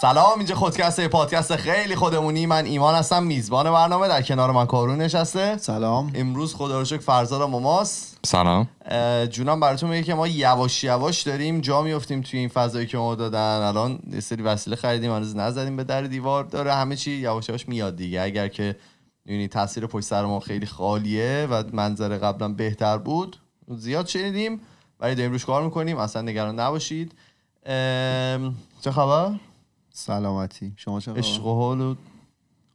سلام اینجا خودکسته پادکست خیلی خودمونی. من ایمان هستم میزبان برنامه در کنار من کارون نشسته. سلام. امروز خدا رو شکر فرزاد سلام. جونم براتون میگه که ما یواش یواش داریم جا میفتیم توی این فضایی که ما دادن. الان یه سری وسیله خریدیم هنوز نزدیم به در دیوار. داره همه چی یواش یواش میاد دیگه. اگر که یعنی تاثیر پشت سر ما خیلی خالیه و منظره قبلا بهتر بود زیاد شنیدیم. ولی داریم روش کار می‌کنیم. اصلا نگران نباشید. ام، چه خبر؟ سلامتی شما چه عشق خبر؟ و حال و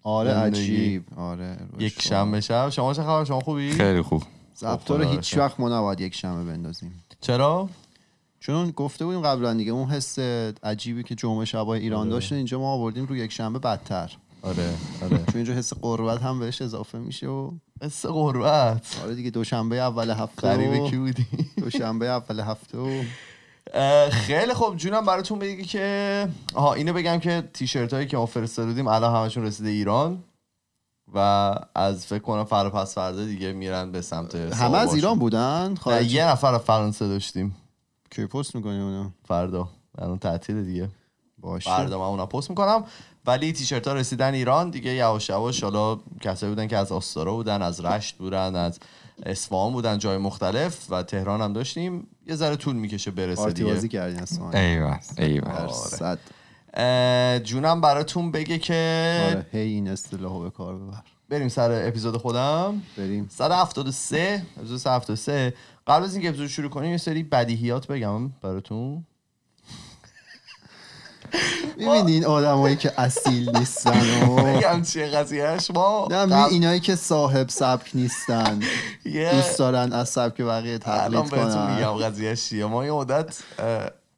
آره. عجیب آره یک شنبه شب شما چه خبر؟ شما خوبی؟ خیلی خوب رو خدا هیچ وقت ما نباید یک شنبه بندازیم چرا؟ چون گفته بودیم قبلا دیگه اون حس عجیبی که جمعه شبای ایران داشت اینجا ما آوردیم رو یک شنبه بدتر آره آره چون اینجا حس قربت هم بهش اضافه میشه و مثل قربت آره دیگه دوشنبه اول هفته غریبه کی بودی؟ دوشنبه اول هفته و خیلی خوب. جونم براتون بگی که آها اینو بگم که تیشرت هایی که ما فرستاده بودیم الان همشون رسیده ایران و از فکر کنم فردا پس فردا دیگه میرن به سمت همه از. ایران بودن؟ خارج یه نفر فرانسه داشتیم. کی پست می‌کنی اونو فردا. الان تعطیل دیگه. باشه. فردا من اونا پست می‌کنم. ولی تیشرت ها رسیدن ایران دیگه یواش یواش حالا کسایی بودن که از آستارا بودن از رشت بودن از اصفهان بودن جای مختلف و تهران هم داشتیم یه ذره طول می‌کشه برسه آرتی دیگه. بازی کردین اصلا ایول ایول درصد. اه، جونم براتون بگه که آره هی این اصطلاحو به کار ببر. بریم سر اپیزود خودم. بریم. 173 اپیزود 173 قبل از اینکه اپیزود شروع کنیم یه سری بدیهیات بگم براتون. می‌بینین آدمایی که اصیل نیستن و بگم چیه قضیهش ما نه اینایی که صاحب سبک نیستن. دوست دارن از سبک بقیه الان تقلید بهتون میگم کنن قضیهش چیه. ما یه مدت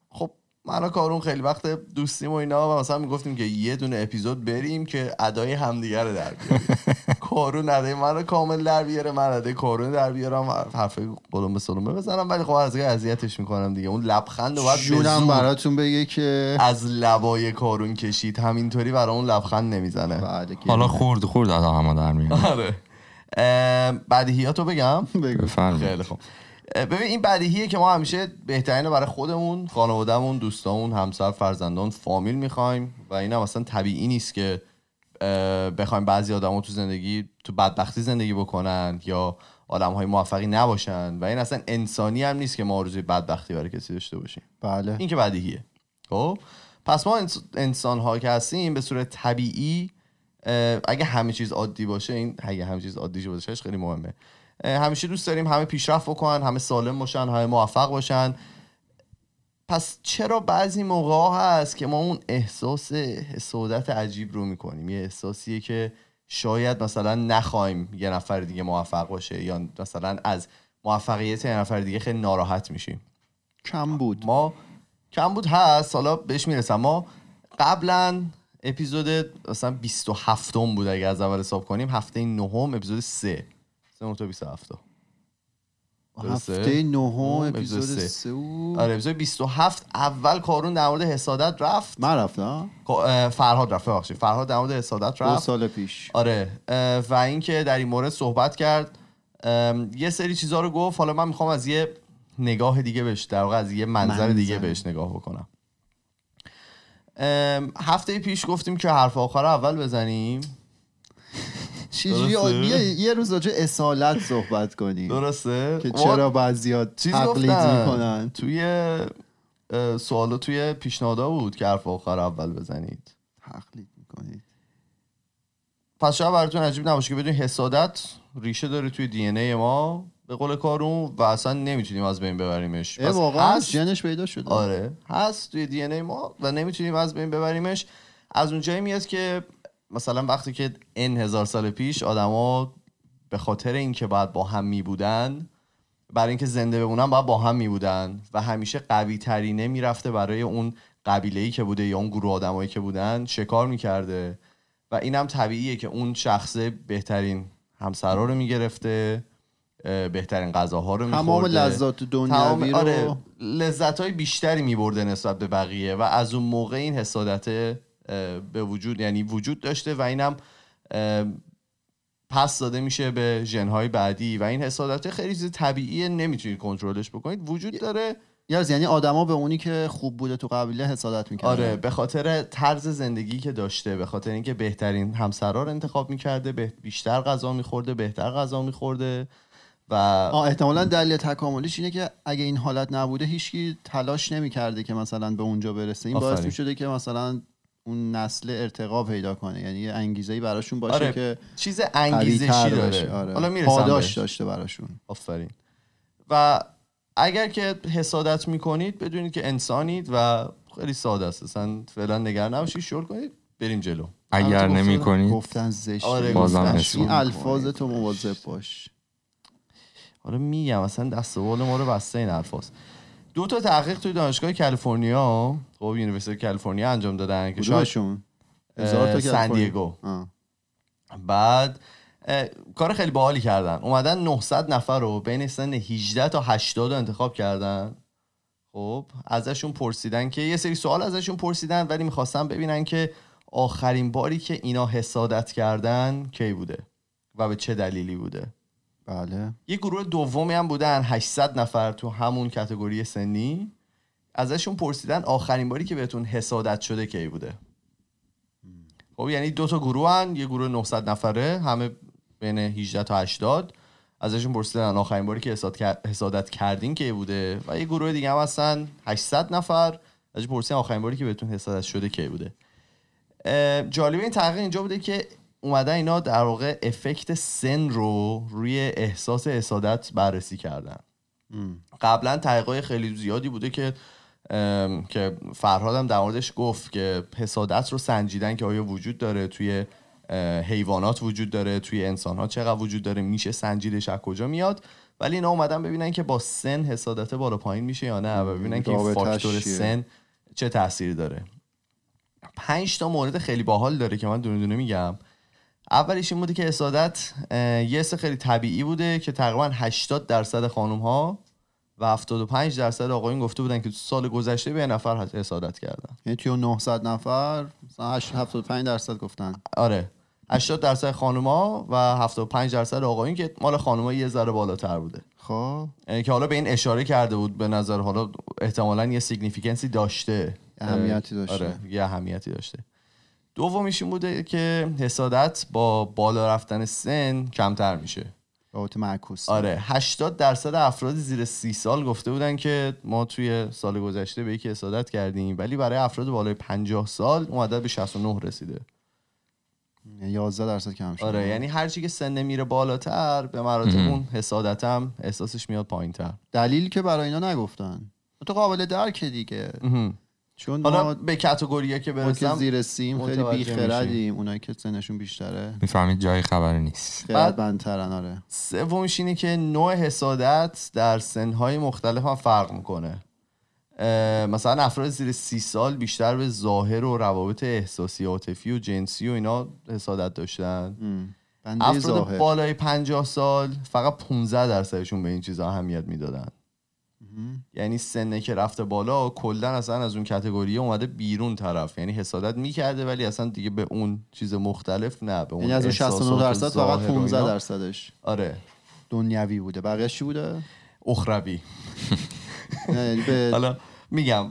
خب من و کارون خیلی وقت دوستیم و اینا و مثلا می‌گفتیم که یه دونه اپیزود بریم که ادای همدیگه رو در بیاریم. کارون ادای من رو کامل در بیاره من ادای کارون در بیارم. قلم به سلمه بزنم. ولی خب از دیگه اذیتش می‌کنم دیگه. اون لبخند رو باید جونم براتون بگه که از لبای کارون کشید. همینطوری برای اون لبخند نمی‌زنه. حالا خورد خورد از همه در میاد. آره. بدیهیاتو بگم. خیلی خوب. ببین این بدیهیه که ما همیشه بهترین رو برای خودمون خانوادهمون دوستامون همسر فرزندان فامیل می‌خوایم. و این هم اصلا طبیعی نیست که بخوایم بعضی آدما تو زندگی تو بدبختی زندگی بکنن یا آدم های موفقی نباشن و این اصلا انسانی هم نیست که ما آرزوی بدبختی برای کسی داشته باشیم. بله. این که بدیهیه. خب؟ پس ما انسان ها که هستیم به صورت طبیعی اگه همه چیز عادی باشه این اگه همه چیز عادی باشه خیلی مهمه. همیشه دوست داریم همه پیشرفت بکنن همه سالم باشن همه موفق باشن. پس چرا بعضی موقع هست که ما اون احساس حسادت عجیب رو می‌کنیم؟ یه احساسیه که شاید مثلا نخوایم یه نفر دیگه موفق باشه یا مثلا از موفقیت یه نفر دیگه خیلی ناراحت میشیم. کم بود. ما کم بود هست. حالا بهش می‌رسم. ما قبلا اپیزود مثلا 27 م بود اگه از اول حساب کنیم. هفته نهم اپیزود 3 3 تا 27 درسته؟ هفته نهم اپیزود اپیزود سه. سه بود. آره اپیزود 27 اول کارون در مورد حسادت رفت. من رفتم. اه، فرهاد رفت ببخشید. فرهاد در مورد حسادت دو رفت. سال پیش. آره و اینکه در این مورد صحبت کرد. یه سری چیزها رو گفت. حالا من می‌خوام از یه نگاه دیگه بهش در واقع از یه منظر, منظر. دیگه بهش نگاه بکنم. هفته پیش گفتیم که حرف آخر اول بزنیم. درسته؟ یه, روز راجع اصالت صحبت کنیم. درسته؟ که چرا بعضیا تقلید. می‌کنن؟ توی اه، سوالا توی پیشنهادا بود که حرف آخر اول بزنید. تقلید می‌کنید. پس شاید براتون عجیب نباشه که بدون حسادت ریشه داره توی دی ای ما به قول کارون و اصلا نمی‌تونیم از بین ببریمش. پس واقعا هست. جنش پیدا شده. آره. هست توی دی ای ما و نمی‌تونیم از بین ببریمش. از اونجایی میاد که مثلا وقتی که ان هزار سال پیش آدما به خاطر اینکه باید با هم می بودن برای اینکه زنده بمونن باید با هم می بودن و همیشه قوی ترینه می‌رفته برای اون قبیله ای که بوده یا اون گروه آدمایی که بودن شکار می‌کرده. و اینم طبیعیه که اون شخصه بهترین همسرا رو می‌گرفته بهترین غذاها رو تمام میخورده لذات دنیوی رو آره لذت های بیشتری میبرده نسبت به بقیه و از اون موقع این حسادت به وجود یعنی وجود داشته و اینم پس داده میشه به ژنهای بعدی. و این حسادت خیلی چیز طبیعیه نمی‌تونید کنترلش بکنید. وجود داره. یعنی یعنی آدما به اونی که خوب بوده تو قبیله حسادت می‌کردن. آره به خاطر طرز زندگی که داشته به خاطر اینکه بهترین همسرا رو انتخاب می‌کرده بیشتر غذا میخورده بهتر غذا میخورده و آه احتمالا دلیل تکاملیش اینه که اگه این حالت نبوده هیچکی تلاش نمی‌کرده که مثلا به اونجا برسه. این باعث. می‌شده که مثلا اون نسل ارتقا پیدا کنه. یعنی یه انگیزه براشون باشه آره. که چیز انگیزشی باشه. داره. آره. حالا می‌رسم پاداش بهش. داشته براشون. آفرین. و اگر که حسادت می‌کنید بدونید که انسانید و خیلی ساده است. اصلا فعلا نگران نباشید. شل کنید بریم جلو. اگر نمی گفتن- کنید گفتن زشت آره، بازم. این الفاظ تو مواظب باش. حالا میگم اصلا دست و بال ما رو بسته این حرفاست. دو تا تحقیق توی دانشگاه کالیفرنیا خب یونیورسیتی کالیفرنیا انجام دادن که شاید کدومشون؟ هزار تا اه، که سن الفاظ- دیگو. آه. بعد کار خیلی باحالی کردن. اومدن 900 نفر رو بین سن 18 تا 80 رو انتخاب کردن. خب ازشون پرسیدن که یه سری سوال ازشون پرسیدن ولی می‌خواستن ببینن که آخرین باری که اینا حسادت کردن کی بوده و به چه دلیلی بوده. بله. یه گروه دومی هم بودن 800 نفر تو همون کتگوری سنی. ازشون پرسیدن آخرین باری که بهتون حسادت شده کی بوده. خب یعنی دو تا گروه هن. یه گروه 900 نفره همه بین 18 تا 80 ازشون پرسیدن آخرین باری که حسادت کردین کی بوده؟ و یه گروه دیگه هم هستن 800 نفر. ازشون پرسیدن آخرین باری که بهتون حسادت شده کی بوده. اه، جالب این تحقیق اینجا بوده که اومدن اینا در واقع افکت سن رو روی احساس حسادت بررسی کردن. قبلا تحقیقات خیلی زیادی بوده که که فرهاد هم در موردش گفت که حسادت رو سنجیدن که آیا وجود داره توی حیوانات وجود داره توی انسان ها چقدر وجود داره میشه سنجیدش از کجا میاد. ولی اینا اومدن ببینن که با سن حسادت بالا پایین میشه یا نه و ببینن که این فاکتور؟ سن چه تاثیری داره. پنج تا مورد خیلی باحال داره که من دونه دونه میگم. اولش این بوده که حسادت یه حس خیلی طبیعی بوده که تقریبا 80 درصد خانم ها و 75 درصد آقایون گفته بودن که تو سال گذشته به یه نفر حسادت کردن. یعنی توی اون 900 نفر مثلا 8 75 درصد گفتن. آره. 80 درصد خانوما و 75 درصد آقایون که مال خانوما یه ذره بالاتر بوده. خب. اه، که حالا به این اشاره کرده بود به نظر حالا احتمالا یه significance ی داشته. اهمیتی اه، داشته. آره یه اهمیتی داشته. دومیش این بوده که حسادت با بالا رفتن سن کمتر میشه. رابطه معکوس. آره 80 درصد افراد زیر 30 سال گفته بودن که ما توی سال گذشته به یکی حسادت کردیم ولی برای افراد بالای 50 سال اون عدد به 69 رسیده. 11 درصد کم شد آره یعنی هر چی که سن میره بالاتر به مراتب اون حسادت هم احساسش میاد پایینتر. دلیل که برای اینا نگفتن. تو قابل درکه دیگه. چون حالا ما به کاتگوریه که ما که برسم زیر سیم خیلی بیخردیم. اونایی که سنشون بیشتره. می‌فهمید جای خبر نیست. خردمندترن آره. سومش اینه که نوع حسادت در سنهای مختلف هم فرق می‌کنه. مثلا افراد زیر سی سال بیشتر به ظاهر و روابط احساسی عاطفی و جنسی و اینا حسادت داشتن. بنده افراد ظاهر. بالای 50 سال فقط 15 درصدشون به این چیزا اهمیت می‌دادن. یعنی سنه که رفته بالا کلا اصلا از اون کتگوری اومده بیرون طرف. یعنی حسادت می‌کرده ولی اصلا دیگه به اون چیز مختلف نه به اون یعنی از اون 69 احساسات و درصد فقط ظاهر و 15 اینا. درصدش. آره. دنیوی بوده. بقیه چی بوده؟ اخروی. یعنی حالا میگم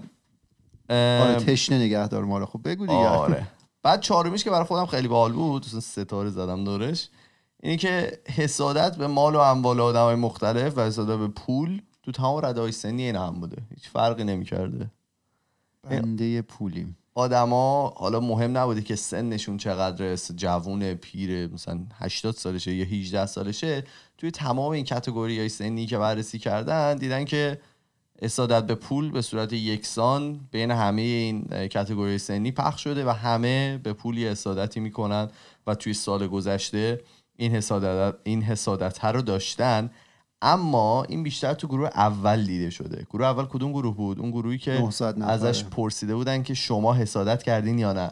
آره تشنه نگه دار ما رو خب بگو دیگه. آره. بعد چهارمیش که برای خودم خیلی باحال بود ستاره زدم دورش اینی که حسادت به مال و اموال آدمای مختلف و حسادت به پول تو تمام ردای سنی این هم بوده. هیچ فرقی نمی‌کرده. بنده پولیم. آدما حالا مهم نبوده که سنشون چقدر جوون پیر مثلا 80 سالشه یا 18 سالشه. توی تمام این کتگوری های سنی که بررسی کردن دیدن که حسادت به پول به صورت یکسان بین همه این اه، کتگوری سنی پخش شده و همه به پول یه حسادتی می‌کنن و توی سال گذشته این حسادت این حسادت رو داشتن. اما این بیشتر تو گروه اول دیده شده. گروه اول کدوم گروه بود؟ اون گروهی که 900 نفره. ازش پرسیده بودن که شما حسادت کردین یا نه.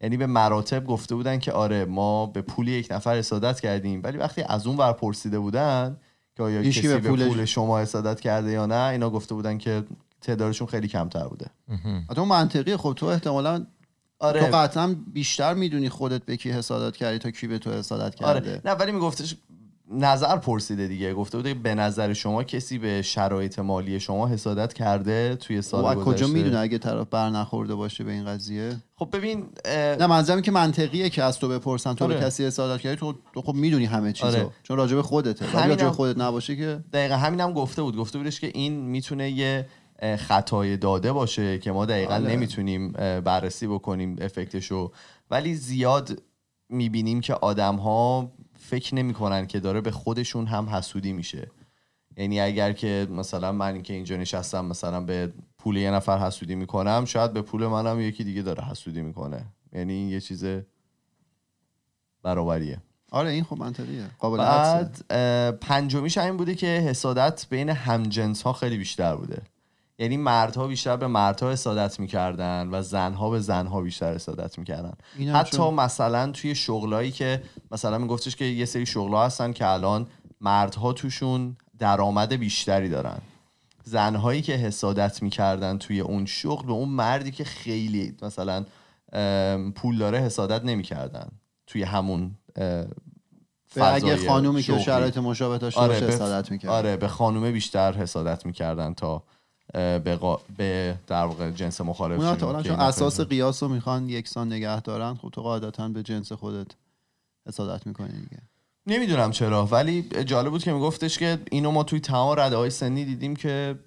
یعنی به مراتب گفته بودن که آره ما به پول یک نفر حسادت کردیم. ولی وقتی از اون ور پرسیده بودن که آیا کسی به پول- پول شما حسادت کرده یا نه اینا گفته بودن که تعدادشون خیلی کمتر بوده. حتی اون منطقیه خب تو احتمالا آره. تو قطعا بیشتر می‌دونی خودت به کی حسادت کردی تا کی به تو حسادت کرده. آره نه ولی میگفتش نظر پرسیده دیگه. گفته بوده به نظر شما کسی به شرایط مالی شما حسادت کرده توی سال گذشته کجا می‌دونه اگه طرف بر نخورده باشه به این قضیه؟ خب ببین اه، نه منظورم که منطقیه که از تو بپرسن تو به آره. کسی حسادت کردی تو, تو خب می‌دونی همه چیزو. آره. چون راجع به خودته. همینم- راجع به خودت نباشه که دقیقا همین هم گفته بود. گفته بودش که این می‌تونه یه خطای داده باشه که ما دقیقا آره. نمی‌تونیم بررسی بکنیم افکتشو ولی زیاد می‌بینیم که آدم ها فکر نمی‌کنن که داره به خودشون هم حسودی میشه. یعنی اگر که مثلا من که اینجا نشستم مثلا به پول یه نفر حسودی می‌کنم شاید به پول منم یکی دیگه داره حسودی می‌کنه. یعنی این یه چیز برابریه. آره این خب منطقیه. قابل بعد پنجمیش این بوده که حسادت بین همجنس ها خیلی بیشتر بوده. یعنی مردها بیشتر به مردها حسادت می‌کردن و زنها به زنها بیشتر حسادت می‌کردن. حتی چون- مثلا توی شغلایی که مثلا میگفتش که یه سری شغلها هستن که الان مردها توشون درآمد بیشتری دارن. زنهایی که حسادت می‌کردن توی اون شغل به اون مردی که خیلی مثلا پول داره حسادت نمی‌کردن توی همون به اگه خانومی که شغلی. شرایط مشابه داشته آره حسادت می‌کرد آره به خانومه بیشتر حسادت می‌کردن تا به, قا... به در واقع جنس مخالف چون اساس قیاس رو می‌خوان یکسان نگه دارن خب تو قاعدتا به جنس خودت حسادت می‌کنی دیگه. نمی‌دونم چرا ولی جالب بود که میگفتش که اینو ما توی تمام رده های سنی دیدیم که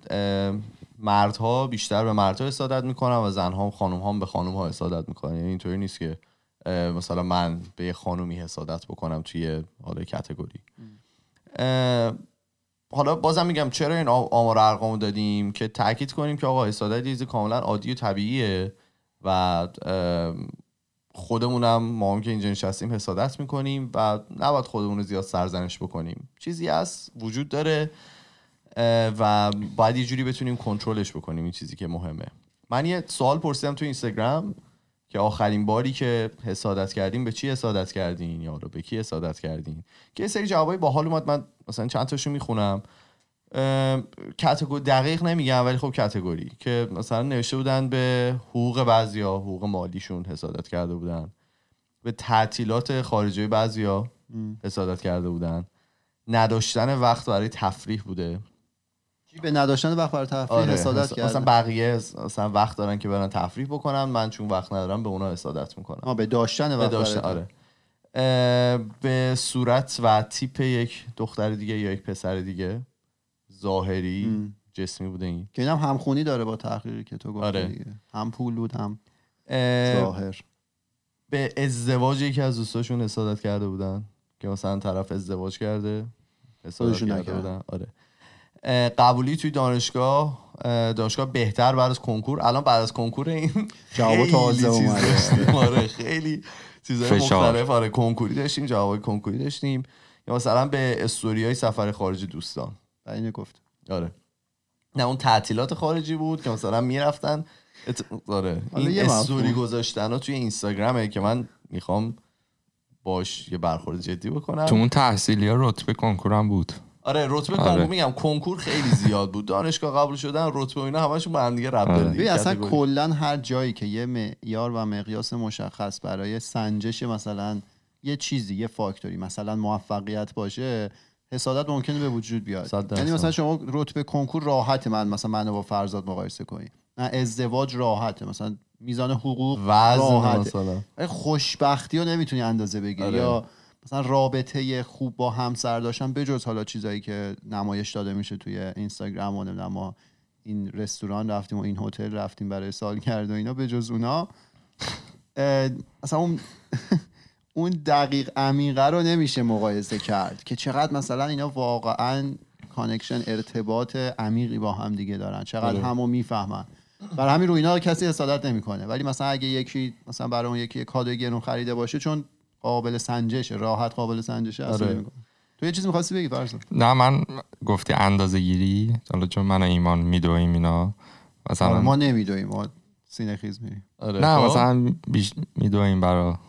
مردها بیشتر به مردها حسادت می‌کنن و زنها و خانم ها به خانم ها حسادت می‌کنن. یعنی اینطوری نیست که مثلا من به یه خانومی حسادت بکنم توی حالا کتگوری حالا بازم میگم چرا این آمار ارقامو دادیم که تاکید کنیم که آقا حسادت یه کاملا عادی و طبیعیه و خودمونم ما هم که اینجا نشستیم حسادت می‌کنیم و نباید خودمون رو زیاد سرزنش بکنیم. چیزی هست وجود داره و باید یه جوری بتونیم کنترلش بکنیم. این چیزی که مهمه. من یه سوال پرسیدم تو اینستاگرام. که آخرین باری که حسادت کردین به چی حسادت کردین یا رو به کی حسادت کردین؟ که یه سری جوابای باحال اومد. من مثلا چند تاشو می‌خونم. کاتگوری دقیق نمیگم ولی خب کاتگوری. که مثلا نوشته بودن به حقوق بعضیا حقوق مالیشون حسادت کرده بودن. به تعطیلات خارجی بعضیا حسادت کرده بودن. نداشتن وقت برای تفریح بوده. به نداشتن وقت برای تفریح حسادت مثلا- کرد مثلا بقیه مثلا وقت دارن که برن تفریح بکنن من چون وقت ندارم به اونا حسادت می‌کنم. آه به داشتن به وقت داشتن برای آره. به صورت و تیپ یک دختر دیگه یا یک پسر دیگه ظاهری م. جسمی بوده این. که اینم همخونی داره با تحقیقی که تو گفتی آره. دیگه. هم پول بود هم اه، ظاهر. به ازدواج یکی از دوستاشون حسادت کرده بودن. که مثلا طرف ازدواج کرده حسادت کرده نکردن. بودن. آره. قبولی توی دانشگاه اه، دانشگاه بهتر بعد از کنکور. الان بعد از کنکور این جواب تازه اومده. آره خیلی چیزهای فشار. مختلف. آره کنکوری داشتیم جواب کنکوری داشتیم. یا مثلا به استوری های سفر خارجی دوستان. اینو گفت. آره. نه اون تعطیلات خارجی بود که مثلا می‌رفتن. ات... آره این. استوری گذاشتن ها توی اینستاگرامه که من می‌خوام باش یه برخورد جدی بکنم. تو اون تحصیلی ها رتبه کنکورم بود. آره رتبه آره. کنکور میگم کنکور خیلی زیاد بود دانشگاه قبول شدن رتبه اینا همشون با هم دیگه ربط داره آره. دیگه، اصلا. کلا هر جایی که یه معیار و مقیاس مشخص برای سنجش مثلا یه چیزی یه فاکتوری مثلا موفقیت باشه حسادت ممکنه به وجود بیاد. یعنی مثلا شما رتبه کنکور راحت من مثلا منو با فرزاد مقایسه کنی نه ازدواج راحته مثلا میزان حقوق وزن راحته مثلا خوشبختی رو نمی‌تونی اندازه بگیری آره. یا مثلا رابطه خوب با همسر داشتن بجز حالا چیزایی که نمایش داده میشه توی اینستاگرام و نمی‌دونم ما این رستوران رفتیم و این هتل رفتیم برای سالگرد و اینا بجز اونا اه، مثلا اون اون دقیق عمیقه رو نمیشه مقایسه کرد که چقدر مثلا اینا واقعا کانکشن ارتباط عمیقی با هم دیگه دارن. چقدر. همو می‌فهمن. برای همین رو اینا کسی حسادت نمی‌کنه. ولی مثلا اگه یکی مثلا برای اون یکی کادوی گرون خریده باشه چون قابل سنجشه راحت قابل اصلا آره. تو یه چیزی می‌خواستی بگی فرض نه من گفتی اندازه گیری حالا چون من ایمان میدویم اینا مثلا ما نمی‌دونیم ما سینه خیز میریم آره نه خب؟ مثلا بیش میدویم برا برای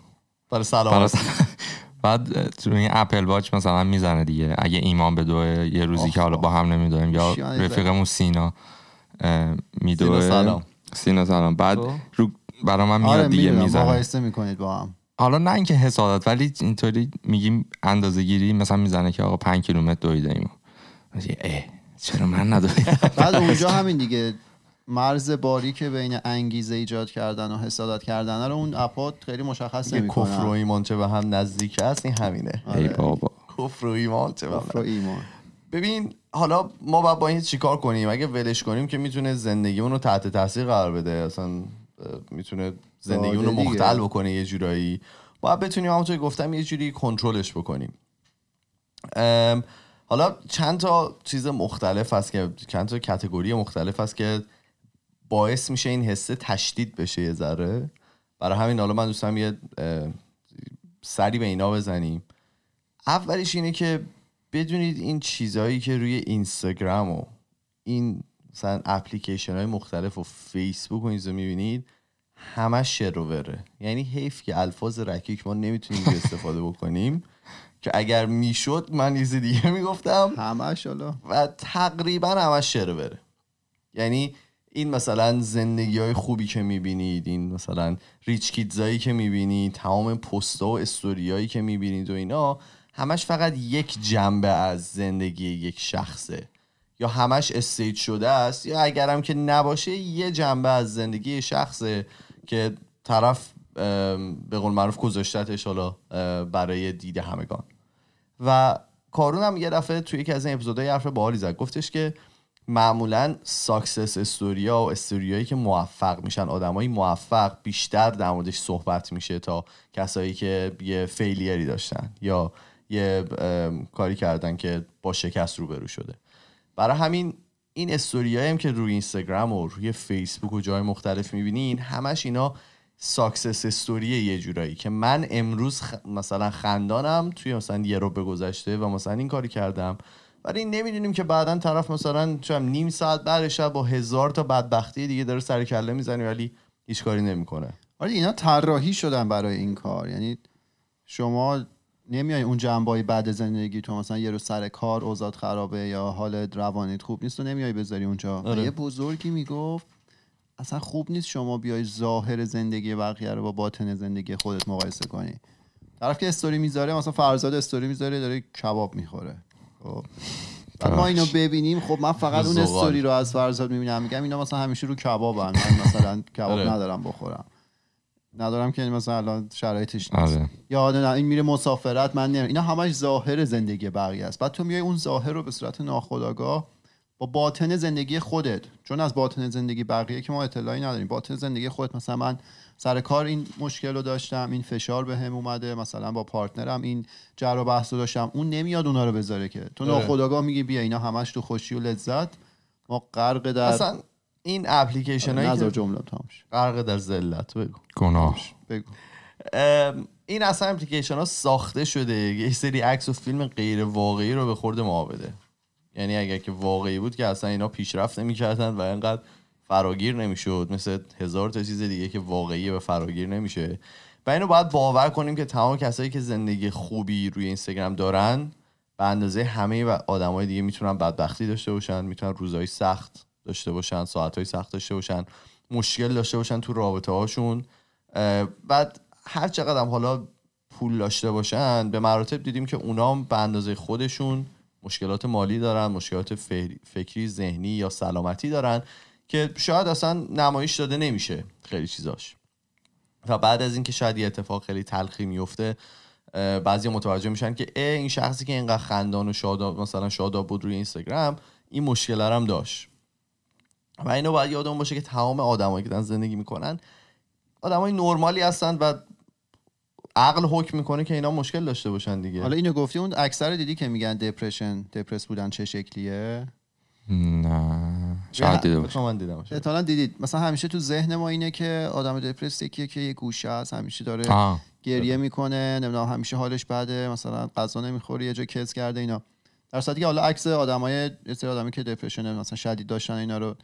برا سلامت بعد تو این اپل واچ مثلا می‌زنه دیگه اگه ایمان بدوه یه روزی آخ، که حالا. با هم نمیدویم یا رفیقمون سینا میدوه سینا سلام. سینا سلام بعد. رو برا من میاد آره دیگه می‌زنه مقایسه می‌کنید با هم حالا نه اینکه حسادت ولی اینطوری میگیم اندازه گیری مثلا می‌زنه که آقا پنج کیلومتر دویده ایم. اه چرا من ندویدم؟ بعد اونجا همین دیگه مرز باری که بین انگیزه ایجاد کردن و حسادت کردن رو اون اپات خیلی مشخص یه کفر و ایمان چه به هم نزدیک هست این همینه. ای بابا. کفر و ایمان چه کفر و ایمان. ببین حالا ما باید با این چیکار کنیم؟ اگه ولش کنیم که می‌تونه زندگیمون رو تحت تاثیر قرار بده. اصلا اه، می‌تونه زندگیمون رو. مختل بکنه یه جورایی. باید بتونیم همونطور که گفتم یه جوری کنترلش بکنیم. حالا چند تا چیز مختلف هست که چند تا کتگوری مختلف هست که باعث میشه این حسه تشدید بشه یه ذره. برای همین حالا من دوستم یه سری به اینا بزنیم. اولیش اینه که بدونید این چیزهایی که روی اینستاگرام و این مثلا اپلیکیشن های مختلف و فیسبوک و اینجا می‌بینید همش شروره یعنی حیف که الفاظ رکیک ما نمی‌تونیم استفاده بکنیم. که اگر می‌شد من یه دیگه می‌گفتم. همش حالا. و تقریبا همش شروره یعنی این مثلا زندگی های خوبی که می‌بینید این مثلا rich kids ایی که می‌بینید تمام پستا و استوریایی که می‌بینید و اینا همش فقط یک جنبه از زندگی یک شخصه. یا همش stage شده است یا اگرم که نباشه یه جنبه از زندگی شخصه. که طرف به قول معروف گذاشتتش حالا برای دید همگان. و کارون هم یه دفعه توی یکی از این اپیزودهای حرف باحالی زد. گفتش که معمولا success story ا و استوریایی که موفق میشن آدمای موفق بیشتر در موردش صحبت میشه تا کسایی که یه failure ی داشتن یا یه کاری کردن که با شکست روبرو شده. برای همین این استوریایی هم که روی اینستاگرام و روی فیسبوک و جای مختلف می‌بینین همش اینا success story ه یه جورایی که من امروز خ... مثلا خندانم توی مثلا یه رو به گذشته و مثلا این کاری کردم. ولی نمی‌دونیم که بعدا طرف مثلا چم نیم ساعت بعد با هزار تا بدبختی دیگه داره سر کله می‌زنه ولی هیچ کاری نمی‌کنه. آره اینا طراحی شدن برای این کار. یعنی شما نمیای اون جنبای بعد زندگی تو مثلا یه روز سر کار اوضاع خرابه یا حال روانیت خوب نیست تو نمیای بذاری اونجا. و آره. یه بزرگی می‌گفت اصلا خوب نیست شما بیای ظاهر زندگی بقیه رو با باطن زندگی خودت مقایسه کنی. طرف که استوری می‌ذاره مثلا فرزاد استوری می‌ذاره داره کباب می‌خوره. خب. بعد ما اینو ببینیم خب من فقط اون. استوری رو از فرزاد می‌بینم. میگم اینا مثلا همیشه رو کبابن. من مثلا کباب آره. ندارم بخورم. ندارم که مثلا الان شرایطش نیست. آره. یا نه این میره مسافرت من نمیرم اینا همش ظاهر زندگی بقیه است. بعد تو میای اون ظاهر رو به صورت ناخودآگاه با باطن زندگی خودت چون از باطن زندگی بقیه که ما اطلاعی نداریم باطن زندگی خودت مثلا من سر کار این مشکل رو داشتم این فشار به هم اومده مثلا با پارتنرم این جر و بحث رو داشتم اون نمیاد اونا رو بذاره که. تو آره. ناخودآگاه میگی بیا اینا همش تو خوشی و لذت. ما غرق در اصلا این اپلیکیشن هایی نظر که جمله تمام شد. غرق در ذلت بگو. گناه. بگو. ام، این اصلا اپلیکیشن ها ساخته شده. یه سری عکس و فیلم غیر واقعی رو به خورد ما بده. یعنی اگر که واقعی بود که اصلا اینا پیشرفت نمی‌کردن و اینقدر فراگیر نمی‌شد. مثل هزار تا چیز دیگه که واقعی به فراگیر نمیشه. و اینو باید باور کنیم که تمام کسایی که زندگی خوبی روی اینستاگرام دارن به اندازه همه و آدمای دیگه می‌تونن بدبختی داشته باشن می‌تونن روزهای سخت داشته باشن ساعتهای سخت داشته باشن مشکل داشته باشن تو رابطه هاشون. بعد هر چقدر حالا پول داشته باشن به مراتب دیدیم که اونا هم به اندازه خودشون مشکلات مالی دارن مشکلات فکری ذهنی یا سلامتی دارن که شاید اصلا نمایش داده نمیشه خیلی چیزاش. و بعد از اینکه شاید یه اتفاق خیلی تلخی میفته بعضی متوجه میشن که اه این شخصی که اینقدر خندان و شاداب مثلا شاداب بود روی اینستاگرام این مشکل هم داشت. و اینو باید یادمون باشه که تمام آدمایی که دارن زندگی می‌کنن آدمای نرمالی هستن و عقل حکم می‌کنه که اینا مشکل داشته باشن دیگه. حالا اینو گفتی اون اکثر دیدی که میگن دپرشن دپرس بودن چه شکلیه؟ نه. شاید دیده باشه من دیدم. دیدید. مثلا همیشه تو ذهن ما اینه که آدم دپرس یکیه که یه گوشه است همیشه داره آه. گریه می‌کنه نمی‌دونم همیشه حالش بده مثلا غذا نمی‌خوره یه جا کز کرده اینا. در صورتی که حالا عکس آدمای یه سری آدمی که دپرشن مثلا شدید داشتن اینا رو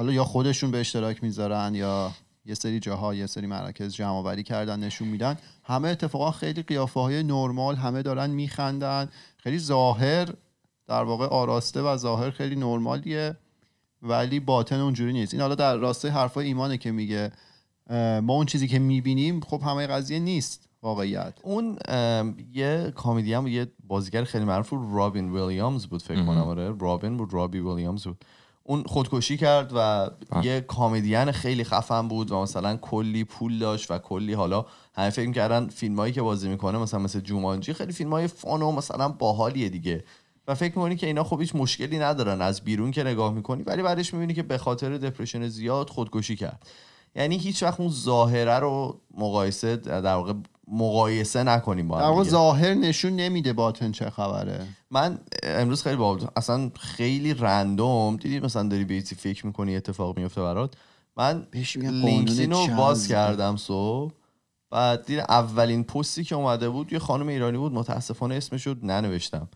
حالا یا خودشون به اشتراک می‌ذارن یا یه سری جاها یه سری مراکز جمع آوری کردن نشون میدن. همه اتفاقا خیلی قیافه های نرمال همه دارن میخندن. خیلی ظاهر در واقع آراسته و ظاهر خیلی نرمالیه ولی باطن اونجوری نیست. این حالا در راستای حرفای ایمانه که میگه ما اون چیزی که می‌بینیم خب همه قضیه نیست واقعیت. اون یه کامیدی هم یه بازیگر خیلی معروف رابین ویلیامز بود فکر کنم آره. رابین بود رابی ویلیامز بود. اون خودکشی کرد و یه کامیدین خیلی خفن بود و مثلا کلی پول داشت و کلی حالا همه فکر کردن فیلم هایی که بازی می‌کنه مثلا مثل جومانجی خیلی فیلم های فان و مثلا باحالیه دیگه. و فکر می‌کنی که اینا خب هیچ مشکلی ندارن از بیرون که نگاه می‌کنی ولی بعدش می‌بینی که به خاطر دپرشن زیاد خودکشی کرد. یعنی هیچ وقت اون ظاهره رو مقایسه در واقع مقایسه نکنیم با هم. ظاهر نشون نمیده باطن چه خبره من امروز خیلی باحال. اصلا خیلی رندوم دیدی مثلا داری به چیزی فکر می‌کنی اتفاق میفته برات من LinkedIn رو باز. کردم صبح بعد دیدم اولین پستی که اومده بود یه خانم ایرانی بود متاسفانه اسمش رو ننوشتم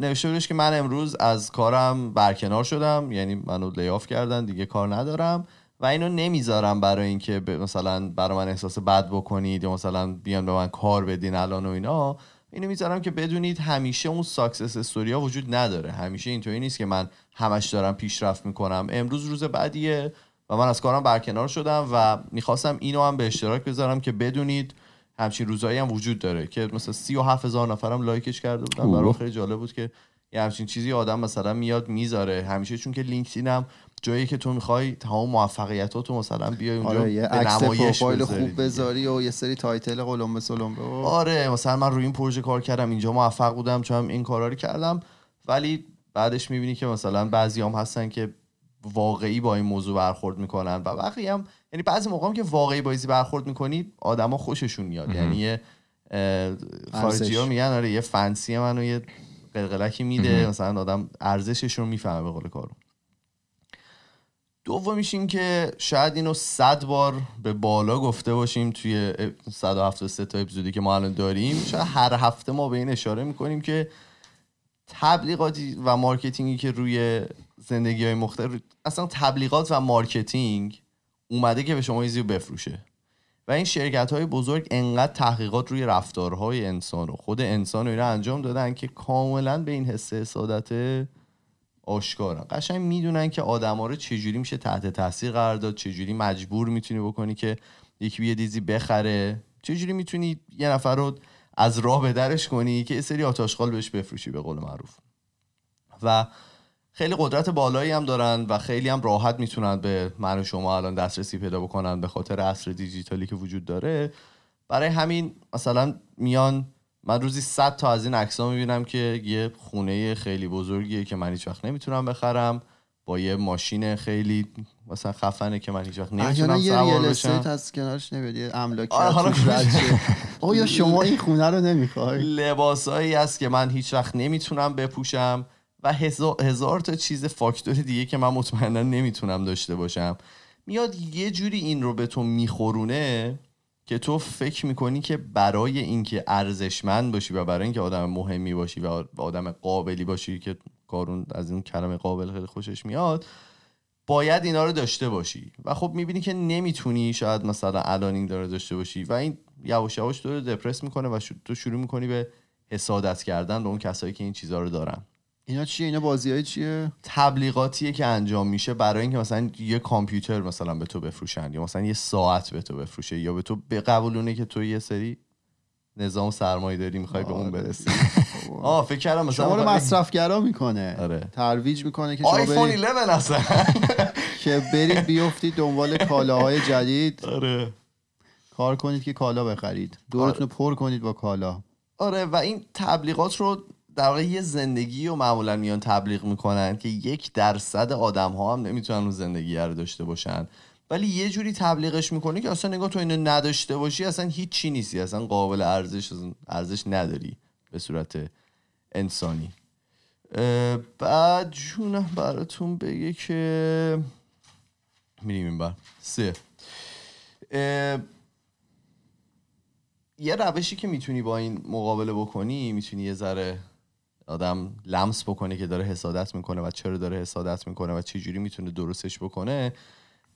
نوشته بودش که من امروز از کارم برکنار شدم یعنی منو layoff کردن دیگه کار ندارم و اینو نمی‌ذارم برای اینکه مثلا برای من احساس بد بکنید یا مثلا بیان به من کار بدین الان و اینا اینو می‌ذارم که بدونید همیشه اون success story ا وجود نداره. همیشه اینطوری نیست که من همش دارم پیشرفت می‌کنم. امروز روز بدیه و من از کارم برکنار شدم و می‌خواستم اینو هم به اشتراک بذارم که بدونید همچین روزایی هم وجود داره که مثلا سی و هفت هزار نفرم لایکش کرده بودن. برام خیلی جالب بود که یه همچین چیزی آدم مثلا میاد می‌ذاره. همیشه چون که LinkedIn هم جایی که تو می‌خوای تمام موفقیتاتو مثلا بیای اونجا آره یه عکس پروفایل خوب. بذاری. و یه سری title قلمبه سلمبه و آره مثلا من روی این پروژه کار کردم اینجا موفق بودم چون این کارا رو کردم. ولی بعدش می‌بینی که مثلا بعضی هم هستن که واقعی با این موضوع برخورد می‌کنن و بقیه هم یعنی بعضی موقع هم که واقعی با ایزی برخورد می‌کنی آدما خوششون میاد. یعنی خارجی ها. میگن آره یه فنسی منو یه قلقلکی میده. مثلا آدم ارزشش رو می‌فهمه به قول کارو دومیش این که شاید اینو صد بار به بالا گفته باشیم توی 173 تا اپیزودی که ما الان داریم. شاید هر هفته ما به این اشاره می‌کنیم که تبلیغاتی و marketing ی که روی زندگی های مختلف اصلا تبلیغات و marketing اومده که به شما یه چیزی رو بفروشه. و این شرکت های بزرگ انقدر تحقیقات روی رفتارهای انسان و خود انسان و اینا انجام دادن که کاملا به این حس حسادت آشکارن قشنگ می‌دونن که آدما رو چجوری میشه تحت تاثیر قرار داد چجوری مجبور می‌تونی بکنی که یکی بیاد یه چیزی بخره. چجوری می‌تونی یه نفر رو از راه به درش کنی که یه سری آتاشقال بهش بفروشی به قول معروف. و خیلی قدرت بالایی هم دارن و خیلی هم راحت می‌تونن به من و شما الان دسترسی پیدا بکنن به خاطر عصر دیجیتالی که وجود داره. برای همین مثلا میان من روزی 100 تا از این عکس ها می‌بینم که یه خونه خیلی بزرگیه که من هیچ وقت نمی‌تونم بخرم با یه ماشین خیلی مثلا خفنه که من هیچ وقت نمی‌تونم یه سوار استیت بشم. از کنارش نمیاد یه املاکی آره، حالا. آیا شما این خونه رو نمی‌خوای؟ لباسایی هست که من هیچ وقت نمی‌تونم بپوشم و هزار, هزار تا چیز فاکتور دیگه که من مطمئنا نمی‌تونم داشته باشم. میاد یه جوری این رو به تو میخورونه که تو فکر می‌کنی که برای اینکه ارزشمند باشی و برای اینکه آدم مهمی باشی و آدم قابلی باشی که کارون از این کلمه قابل خیلی خوشش میاد باید اینا رو داشته باشی. و خب می‌بینی که نمی‌تونی شاید مثلا الان این داره داشته باشی و این یواش یواش تو رو دپرس می‌کنه و تو شروع می‌کنی به حسادت کردن به اون کسایی که این چیزها رو دارن. اینا چیه؟ اینا بازی های چیه؟ تبلیغاتیه که انجام میشه برای اینکه مثلا یه کامپیوتر مثلا به تو بفروشن یا مثلا یه ساعت به تو بفروشه یا به تو بقبولونه که تو یه سری نظام سرمایه داری می‌خوای به اون برسی. آه فکر کردم مثلا شما رو می‌خوای- مصرفگرا می‌کنه. آره. ترویج می‌کنه که آیفون برید 11 اصلا. که برید بیفتید دنبال کالاهای جدید. آره. کار کنید که کالا بخرید. دورتون رو پر کنید با کالا. آره و این تبلیغات رو در واقع یه زندگی رو معمولا میان تبلیغ می‌کنن که یک درصد آدم ها هم نمی‌تونن اون زندگی رو داشته باشن. ولی یه جوری تبلیغش می‌کنه که اصلا نگاه تو اینو نداشته باشی اصلا هیچی نیستی اصلا قابل ارزش ارزش نداری به صورت انسانی. بعد جونم براتون بگه که میریم این بر. سه. یه روشی که می‌تونی با این مقابله بکنی می‌تونی یه ذره آدم لمس بکنه که داره حسادت می‌کنه و چرا داره حسادت می‌کنه و چه جوری می‌تونه درستش بکنه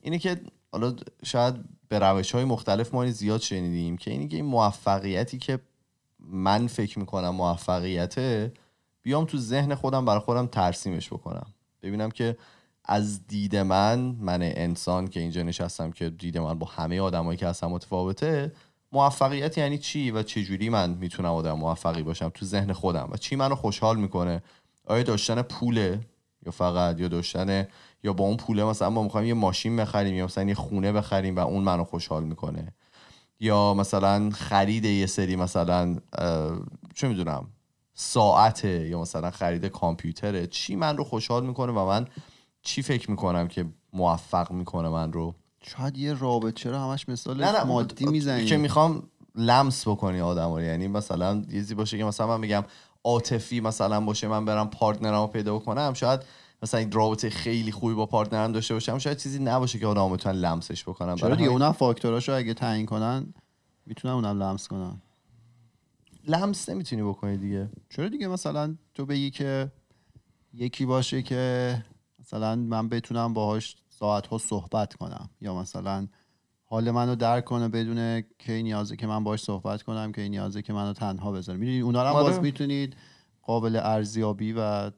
اینه که حالا شاید به روش های مختلف ما زیاد شنیدیم که اینه که این موفقیتی که من فکر می‌کنم موفقیته بیام تو ذهن خودم برای خودم ترسیمش بکنم. ببینم که از دید من من انسان که اینجا نشستم که دید من با همه آدمایی که هستم متفاوته موفقیت یعنی چی و چه جوری من می‌تونم آدم موفقی باشم تو ذهن خودم و چی منو خوشحال می‌کنه؟ آیا داشتن پوله یا فقط یا داشتن یا با اون پوله مثلا ما می‌خوایم یه ماشین بخریم یا مثلا یه خونه بخریم و اون منو خوشحال می‌کنه؟ یا مثلا خرید یه سری مثلا چه می‌دونم ساعته یا مثلا خرید کامپیوتره چی من رو خوشحال می‌کنه و من چی فکر می‌کنم که موفق می‌کنه من رو؟ شاید یه رابطه چرا همش مثال نه نه مادی می‌زنی. که می‌خوام لمس بکنی آدم رو یعنی مثلا یه چیزی باشه که مثلا من میگم عاطفی مثلا باشه من برم partner مو پیدا بکنم شاید مثلا این رابطه خیلی خوبی با partner م داشته باشم شاید چیزی نباشه که آدم بتونن لمسش بکنم چرا دیگه اونم فاکتوراشو اگه تعیین کنن می‌تونن اونم لمس کنن. لمس نمی‌تونی بکنی دیگه. چرا دیگه مثلا تو بگی که یکی باشه که مثلا من بتونم باهاش ساعت ها صحبت کنم یا مثلا حال منو درک کنه بدون که این نیازه که من باهاش صحبت کنم که نیازه که منو تنها بذاره می‌دونی اونا رو هم آره. باز می‌تونید قابل ارزیابی و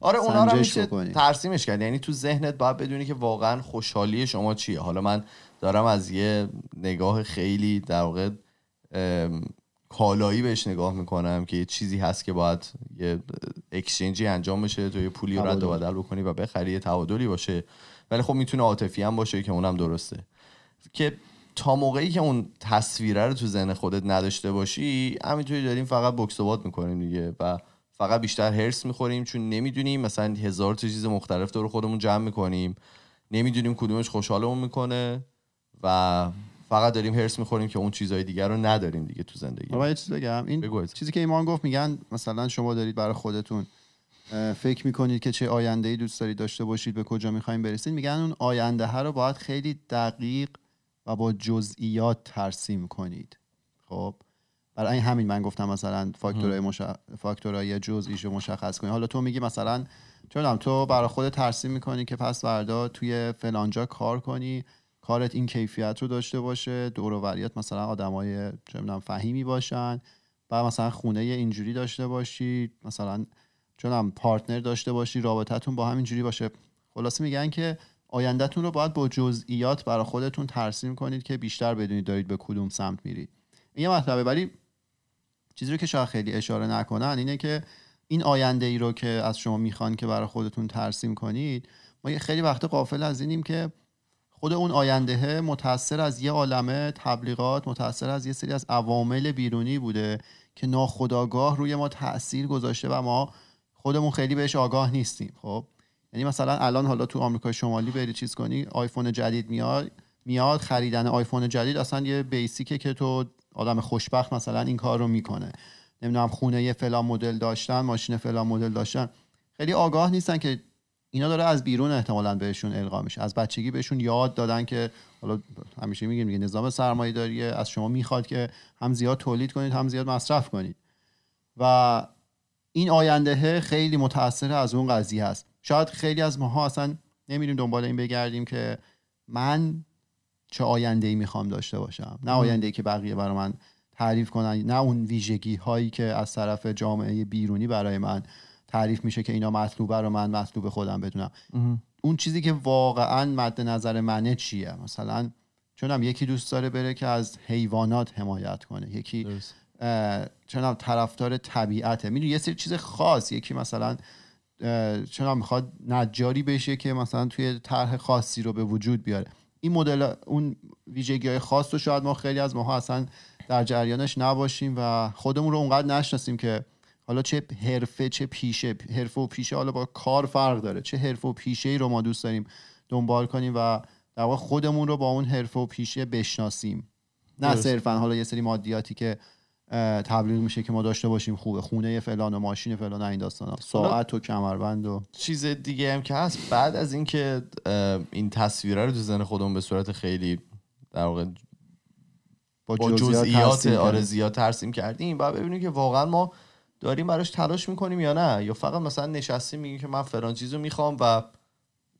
آره اونا رو میشه. ترسیمش کرد یعنی تو ذهنت باید بدونی که واقعا خوشحالی شما چیه حالا من دارم از یه نگاه خیلی در واقع کالایی بهش نگاه می‌کنم که یه چیزی هست که باید یه اکسچنجی انجام بشه تو یه پولی رد و. بدل بکنی و بخری یه تعادلی باشه ولی خب می‌تونه عاطفی هم باشه که اونم درسته. که تا موقعی که اون تصویره رو تو ذهن خودت نداشته باشی همینطوری داریم فقط بکس می‌کنیم دیگه و فقط بیشتر هرس می‌خوریم چون نمی‌دونیم مثلا هزار تا چیز مختلف دور خودمون جمع می‌کنیم. نمی‌دونیم کدومش خوشحالمون می‌کنه و فقط داریم هرس می‌خوریم که اون چیزهای دیگر رو نداریم دیگه تو زندگی. یه چیز بگم. این بگو عزیز. چیزی که ایمان گفت میگن مثلا شما دارید برای خودتون فکر می‌کنید که چه آینده ای دوست دارید داشته باشید به کجا می‌خوایم برسید؟ میگن اون آینده ها رو باید خیلی دقیق و با جزئیات ترسیم کنید. خب؟ برای همین من گفتم مثلا فاکتورهای مش... فاکتورهای جزئیشو مشخص کنید. حالا تو میگی مثلا چه می‌دونم، تو برای خود ترسیم می‌کنی که پس فردا توی فلانجا کار کنی کارت این کیفیت رو داشته باشه دور و مثلا آدمای چه فهیمی باشن بعد مثلا خونه اینجوری داشته باشی مثلا چون پارتنر داشته باشی رابطتون با هم اینجوری باشه. خلاصه میگن که آیندهتون رو باید با جزئیات برای خودتون ترسیم کنید که بیشتر بدونید دارید به کدوم سمت میرید. این یه مطلبه ولی چیزی رو که شاید خیلی اشاره نکنن اینه که این آینده ای رو که از شما می‌خوان که برای خودتون ترسیم کنید ما یه خیلی وقت قافل از اینیم که خود اون آینده متاثر از یه عالمه تبلیغات متاثر از یه سری از عوامل بیرونی بوده که ناخداگاه روی ما تاثیر گذاشته و ما خودمون خیلی بهش آگاه نیستیم. خب؟ یعنی مثلا الان حالا تو آمریکای شمالی بری چیز کنی آیفون جدید میاد میاد خریدن آیفون جدید اصلا یه بیسیکه که تو آدم خوشبخت مثلا این کار رو می‌کنه. نمی‌دونم خونه یه فلان مدل داشتن ماشین فلان مدل داشتن. خیلی آگاه نیستن که اینا داره از بیرون احتمالا بهشون القا میشه. از بچگی بهشون یاد دادن که حالا همیشه میگیم میگه نظام سرمایه داری از شما می‌خواد که هم زیاد تولید کنید هم زیاد مصرف کنید. و این آینده خیلی متاثر از اون قضیه هست شاید خیلی از ماها اصلا نمیریم دنبال این بگردیم که من چه آینده ای می‌خوام داشته باشم. نه آینده ای که بقیه برای من تعریف کنن نه اون ویژگی هایی که از طرف جامعه بیرونی برای من تعریف میشه که اینا مطلوبه رو من مطلوب خودم بدونم. اون چیزی که واقعا مد نظر منه چیه؟ مثلا چونم یکی دوست داره بره که از حیوانات حمایت کنه. یکی درست. چونم طرفدار طبیعته. می‌دونی یه سری چیز خاص. یکی مثلا چونم می‌خواد نجاری بشه که مثلا توی طرح خاصی رو به وجود بیاره. این مدل اون ویژگی های خاص رو شاید ما خیلی از ماها اصلا در جریانش نباشیم و خودمون رو اونقدر نشناسیم که حالا چه حرفه چه پیشه حرفه و پیشه حالا با کار فرق داره. چه حرفه و پیشه ای رو ما دوست داریم دنبال کنیم و در واقع خودمون رو با اون حرفه و پیشه بشناسیم. نه. صرفا حالا یه سری مادیاتی که تبلیغ میشه که ما داشته باشیم خوبه خونه فلان و ماشین فلان این داستانا ساعت و کمربند و چیز دیگه هم که هست بعد از اینکه اه، این تصویره رو تو ذهن خودمون به صورت خیلی در واقع با, با جزئیات آره ترسیم کردیم. بعد ببینیم که واقعا ما داریم براش تلاش می‌کنیم یا نه. یا فقط مثلا نشستیم میگیم که من فلان چیزو می‌خوام و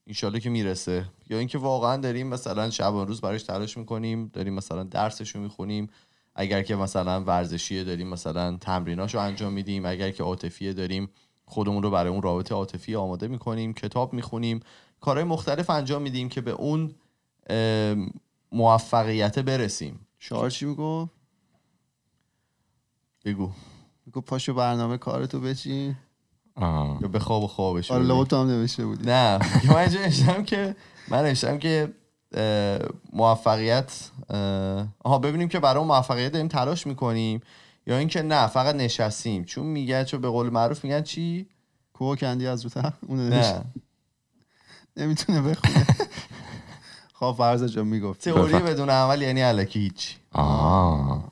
انشالله که می‌رسه. یا اینکه واقعا داریم مثلا شب و روز براش تلاش می‌کنیم داریم مثلا درسشو می‌خونیم. اگر که مثلا ورزشیه داریم مثلا تمریناشو انجام میدیم. اگر که عاطفیه داریم خودمون رو برای اون رابطه عاطفی آماده می‌کنیم کتاب می‌خونیم. کارهای مختلف انجام میدیم که به اون موفقیت برسیم. شعار چی می‌گفت بگو. می‌گفت پاشو برنامه کارتو بچین. یا به خواب و خوابش آره تو هم نوشته بودی. نه. من اینجا که من نوشتم که موفقیت آها ببینیم که برای اون موفقیت داریم تلاش می‌کنیم یا اینکه نه فقط نشستیم. چون میگن چون به قول معروف میگن چی؟ کوه کندی از رو تخت اونو نوشته نه نمی‌تونه بخونه. خب فرض جا می‌گفت. تئوری بدون عمل یعنی الکی هیچ آه.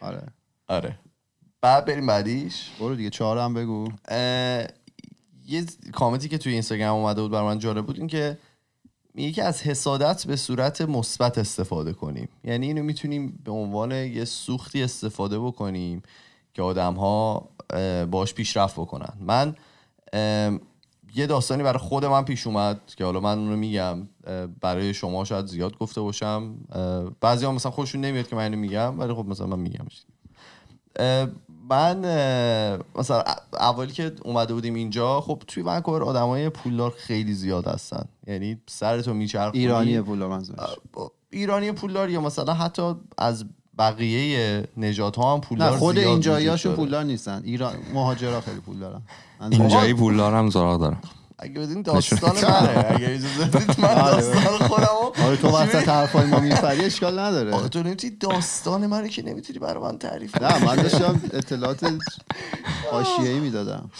آره. آره. بعد بریم بعدیش. برو دیگه چهار هم بگو یه کامنتی که توی اینستاگرام اومده بود برای من جالب بود این میگه که از حسادت به صورت مثبت استفاده کنیم. یعنی اینو می‌تونیم به عنوان یه سوختی استفاده بکنیم که آدم ها باش پیشرفت بکنن. من یه داستانی برای خود من پیش اومد که حالا من اونو میگم. برای شما شاید زیاد گفته باشم. بعضی ها مثلا خوششون نمیاد که من اینو میگم ولی خب مثلا من میگم. من مثلا اولی که اومده بودیم اینجا خب توی ونکوور آدمای پولدار خیلی زیاد هستن. یعنی سرتو میچرخونی. ایرانی پول منظورش. ایرانی پولدار یا مثلا حتی از بقیه نژادها ها هم پولدار نه خود داره. پولدار نیستن. ایران مهاجرا خیلی پول دارن منظورش- اینجایی پولدار هم زراغ دارم. اگه بدین داستان منه. اگه اجازه بدید من داستان خودمو آره تو وسط حرفای ما میپری اشکال آخه نداره تو نمی‌تونی داستان منو که نمی‌تونی برای من تعریف نه من داشتم اطلاعات حاشیه‌ای می‌دادم.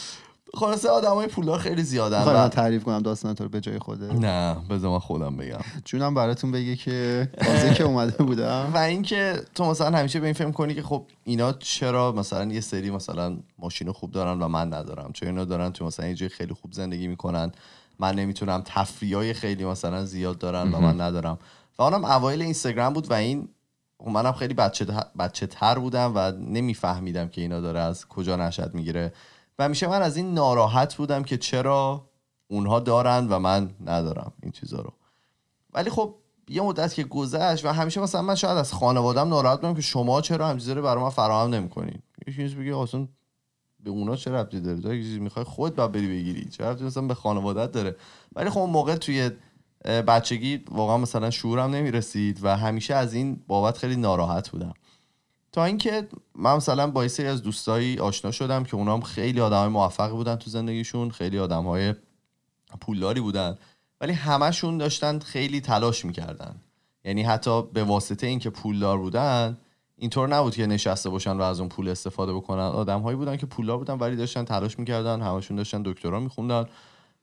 خلاصه آدمای پولدار خیلی زیادن می‌خوای من. تعریف کنم داستان تو رو به جای خوده نه بذار من خودم بگم. جونم براتون بگه که تازه که اومده بودم. و اینکه تو مثلا همیشه به این فکر کنی که خب اینا چرا مثلا یه سری مثلا ماشین خوب دارن و من ندارم؟ چون اینا دارن تو مثلا یه جای خیلی خوب زندگی می‌کنن؟ من نمی‌تونم تفریای خیلی مثلا زیاد دارن و من ندارم. و اونم اوایل اینستاگرام بود و این خب منم خیلی بچه, بچه تر بودم و نمیفهمیدم که اینا داره از کجا نشد می‌گیره. و میشه من از این ناراحت بودم که چرا اونها دارن و من ندارم این چیزا رو. ولی خب یه مدت که گذشت و همیشه مثلا من شاید از خانوادم ناراحت بودم که شما چرا همین چیزا رو برای من فراهم نمی‌کنید یه چیز بگه اصلا به اونا چه ربطی داره؟ تو چیزی می‌خوای خود بعد بری بگیری. چه ربطی مثلا به خانوادت داره؟ ولی خب اون موقع توی بچگی واقعا مثلا شعورم نمی‌رسید و همیشه از این بابت خیلی ناراحت بودم. تا اینکه من مثلا با سری از دوستایی آشنا شدم که اونا خیلی آدمای موفقی بودن تو زندگیشون خیلی آدمهای پولداری بودن ولی همشون داشتن خیلی تلاش می‌کردن. یعنی حتی به واسطه اینکه پولدار بودن اینطور نبود که نشسته باشن و از اون پول استفاده بکنن. آدمهایی بودن که پولدار بودن ولی داشتن تلاش می‌کردن همشون داشتن دکترا میخوندن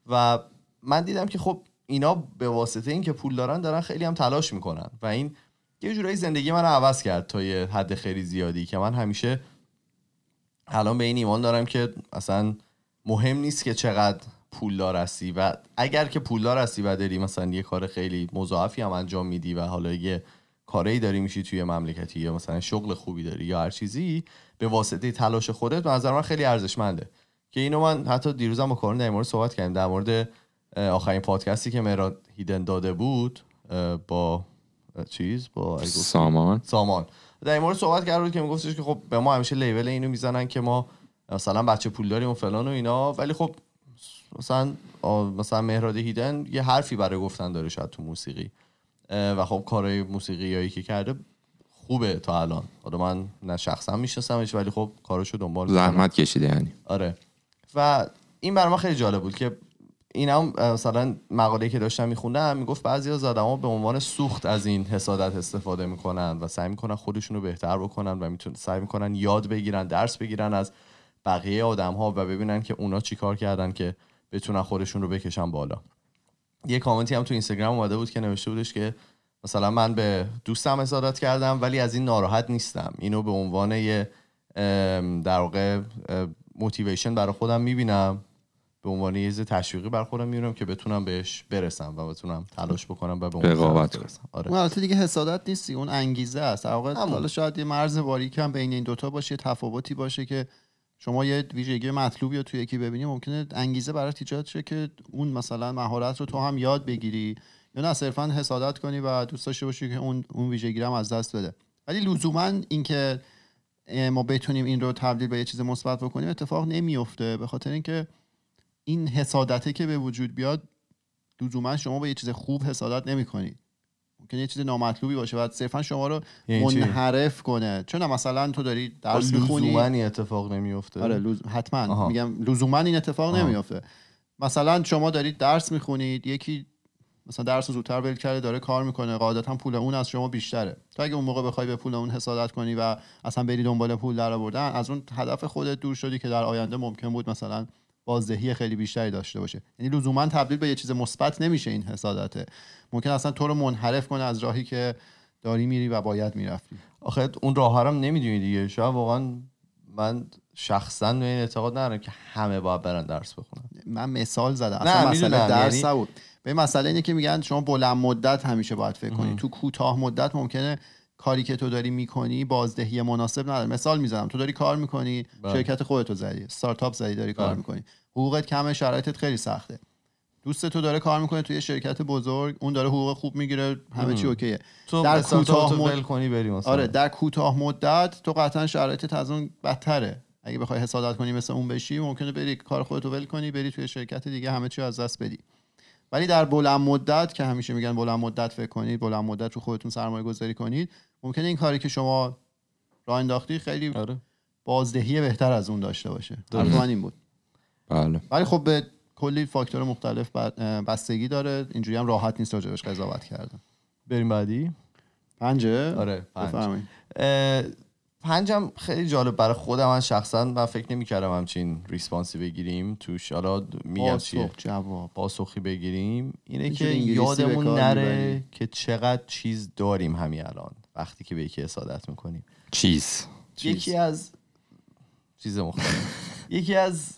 و من دیدم که خب اینا به واسطه اینکه پول دارن دارن خیلی هم تلاش می‌کنن و این یه جورایی زندگی من رو عوض کرد تا یه حد خیلی زیادی که من همیشه الان به این ایمان دارم که اصلا مهم نیست که چقدر پولدار هستی و اگر که پولدار هستی و داری مثلا یه کار خیلی مضاعفی هم انجام میدی و حالا یه کاری داری میشی توی مملکتی یا مثلا شغل خوبی داری یا هر چیزی به واسطه تلاش خودت به نظر من خیلی ارزشمنده. که اینو من حتی دیروزم با کارون در مورد صحبت کردیم. در مورد آخرین پادکستی که مراد هیدن داده بود با چیز با سامان. سامان. در این مورد صحبت کرد بود که میگفتش که خب به ما همیشه لیول اینو می‌زنن که ما مثلا بچه پول داریم و فلان و اینا ولی خب مثلا مثلا مهراد هیدن یه حرفی برای گفتن داره شاید تو موسیقی. و خب کارهای موسیقیایی که کرده خوبه تا الان. حالا من نه شخصا میشناسمش ولی خب کاراشو دنبال. زحمت کشیده یعنی. آره. و این برای ما خیلی جالب بود که این هم مثلا مقاله که داشتم میخوندم می‌گفت بعضی از آدما به عنوان سوخت از این حسادت استفاده می‌کنن و سعی می‌کنن خودشون رو بهتر بکنن و میتون سعی می‌کنن یاد بگیرن درس بگیرن از بقیه آدم ها و ببینن که اونا چیکار کردن که بتونن خودشون رو بکشن بالا. یه کامنتی هم تو اینستاگرام اومده بود که نوشته بودش که مثلا من به دوستم حسادت کردم ولی از این ناراحت نیستم. اینو به عنوان یه در موتیویشن برای خودم می‌بینم. به عنوان یه چیز تشویقی برای خودم می‌بینم که بتونم بهش برسم و بتونم تلاش بکنم و به اون رقابت برسم. آره. البته دیگه حسادت نیستی اون انگیزه است. حالا شاید یه مرز باریک هم بین این دوتا باشه یه تفاوتی باشه که شما یه ویژگی مطلوبی رو توی یکی ببینی ممکنه انگیزه برات ایجاد شه که اون مثلا مهارت رو تو هم یاد بگیری. یا نه صرفا حسادت کنی و دوست داشته باشی که اون اون ویژگی هم از دست بده. ولی لزوما اینکه ما بتونیم این رو تبدیل به یه چیز مثبت بکنیم اتفاق نمیفته به خاطر اینکه این حسادته که به وجود بیاد لزوما شما با یه چیز خوب حسادت نمی‌کنید. ممکنه یه چیز نامطلوبی باشه و صرفا شما رو یعنی؟ منحرف کنه. چون مثلا تو داری درس می‌خونی. لزوما این اتفاق نمیفته آره لز... حتما. آها. میگم لزوما این اتفاق آها. نمیافته. مثلا شما دارید درس می‌خونید یکی مثلا درس رو زودتر ول کرده داره کار می‌کنه قاعدتا پول اون از شما بیشتره. تو اگه اون موقع بخوای به پول اون حسادت کنی و اصلا بری دنبال پول در آوردن از اون هدف خودت دور شدی که در آینده ممکن بود مثلا بازدهی خیلی بیشتری داشته باشه. یعنی لزوما تبدیل به یه چیز مثبت نمیشه این حسادته. ممکن اصلا تو رو منحرف کنه از راهی که داری میری و باید می‌رفتی. آخه اون راه هم نمی‌دونی دیگه. شاید واقعا من شخصا به این اعتقاد ندارم که همه باید برن درس بخونن. من مثال زدم. نه، اصلا مسئله می‌دونم، درس یعنی- نبود. به مسئله اینه که میگن شما بلند مدت همیشه باید فکر کنی. تو کوتاه مدت ممکنه کاری که تو داری می‌کنی بازدهی مناسب نداره. مثال می‌زنم. تو داری کار می‌کنی بله. شرکت خودتو زدی استارتاپ زدی داری کار بله. می‌کنی. حقوقت کمه شرایطت خیلی سخته. دوست تو داره کار می‌کنه توی شرکت بزرگ اون داره حقوق خوب می‌گیره همه چی اوکیه. تو در کوتاه مد- کنی بری مثلا. آره در کوتاه مدت تو قطعا شرایطت از اون بدتره. اگه بخوای حسادت کنی مثل اون بشی ممکنه بری کار خودتو ول کنی بری توی شرکت دیگه همه چی از دست بدی. ولی در بلند مدت که همیشه میگن بلند مدت فکر کنید بلند مدت رو خودتون سرمایه گذاری کنید ممکنه این کاری که شما راه انداختی خیلی آره. بازدهی بهتر از اون داشته باشه. درست. حرف من این بود. بله. ولی خب به کلی فاکتور مختلف بستگی داره. اینجوری هم راحت نیست راجبش قضاوت کردن. بریم بعدی. پنجه؟ آره پنج. پنجم خیلی جالب. برای خودم من شخصا من فکر نمی‌کردم همچین ریسپانسی بگیریم توش. حالا میگم چیه؟ جواب. پاسخی بگیریم اینه که یادمون نره. که چقدر چیز داریم همین الان. وقتی که به یکی حسادت می‌کنیم چیز. یکی از چیز مختلف. یکی از